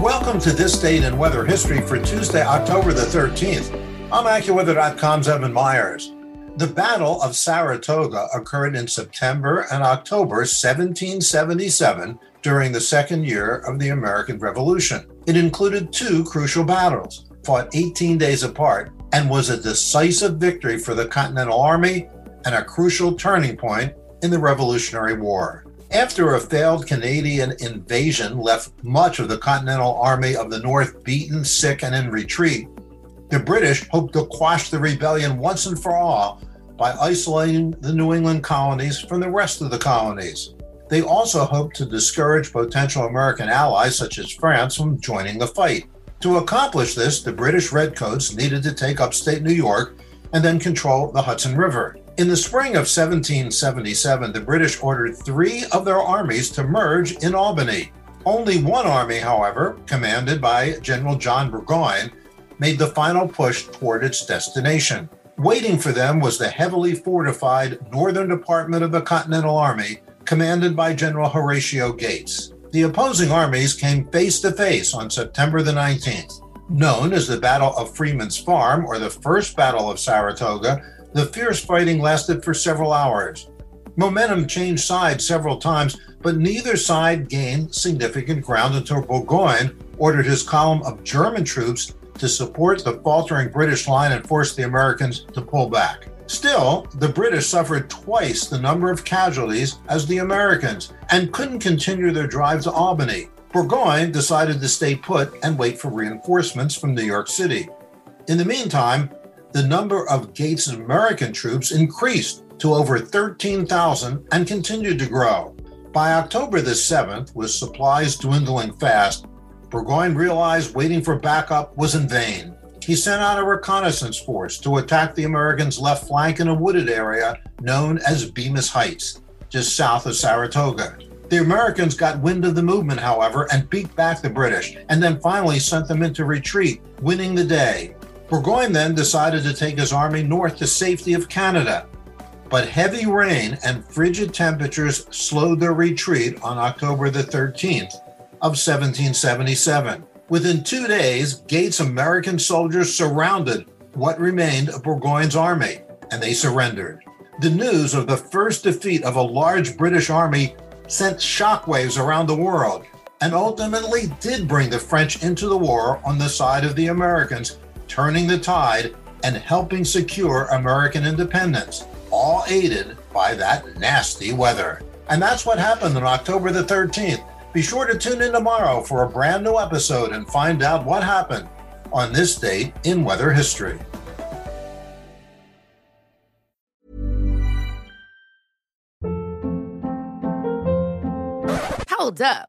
Welcome to this date in weather history for Tuesday, October the 13th. I'm AccuWeather.com's Evan Myers. The Battle of Saratoga occurred in September and October 1777 during the second year of the American Revolution. It included two crucial battles, fought 18 days apart, and was a decisive victory for the Continental Army and a crucial turning point in the Revolutionary War. After a failed Canadian invasion left much of the Continental Army of the North beaten, sick, and in retreat, the British hoped to quash the rebellion once and for all by isolating the New England colonies from the rest of the colonies. They also hoped to discourage potential American allies such as France from joining the fight. To accomplish this, the British Redcoats needed to take upstate New York and then control the Hudson River. In the spring of 1777, the British ordered three of their armies to merge in Albany. Only one army, however, commanded by General John Burgoyne, made the final push toward its destination. Waiting for them was the heavily fortified Northern Department of the Continental Army, commanded by General Horatio Gates. The opposing armies came face to face on September the 19th. Known as the Battle of Freeman's Farm or the First Battle of Saratoga, the fierce fighting lasted for several hours. Momentum changed sides several times, but neither side gained significant ground until Burgoyne ordered his column of German troops to support the faltering British line and force the Americans to pull back. Still, the British suffered twice the number of casualties as the Americans and couldn't continue their drive to Albany. Burgoyne decided to stay put and wait for reinforcements from New York City. In the meantime, the number of Gates' American troops increased to over 13,000 and continued to grow. By October the 7th, with supplies dwindling fast, Burgoyne realized waiting for backup was in vain. He sent out a reconnaissance force to attack the Americans' left flank in a wooded area known as Bemis Heights, just south of Saratoga. The Americans got wind of the movement, however, and beat back the British, and then finally sent them into retreat, winning the day. Burgoyne then decided to take his army north to safety of Canada. But heavy rain and frigid temperatures slowed their retreat on October the 13th of 1777. Within two days, Gates' American soldiers surrounded what remained of Burgoyne's army, and they surrendered. The news of the first defeat of a large British army sent shockwaves around the world and ultimately did bring the French into the war on the side of the Americans, turning the tide and helping secure American independence, all aided by that nasty weather. And that's what happened on October the 13th. Be sure to tune in tomorrow for a brand new episode and find out what happened on this date in weather history. Hold up.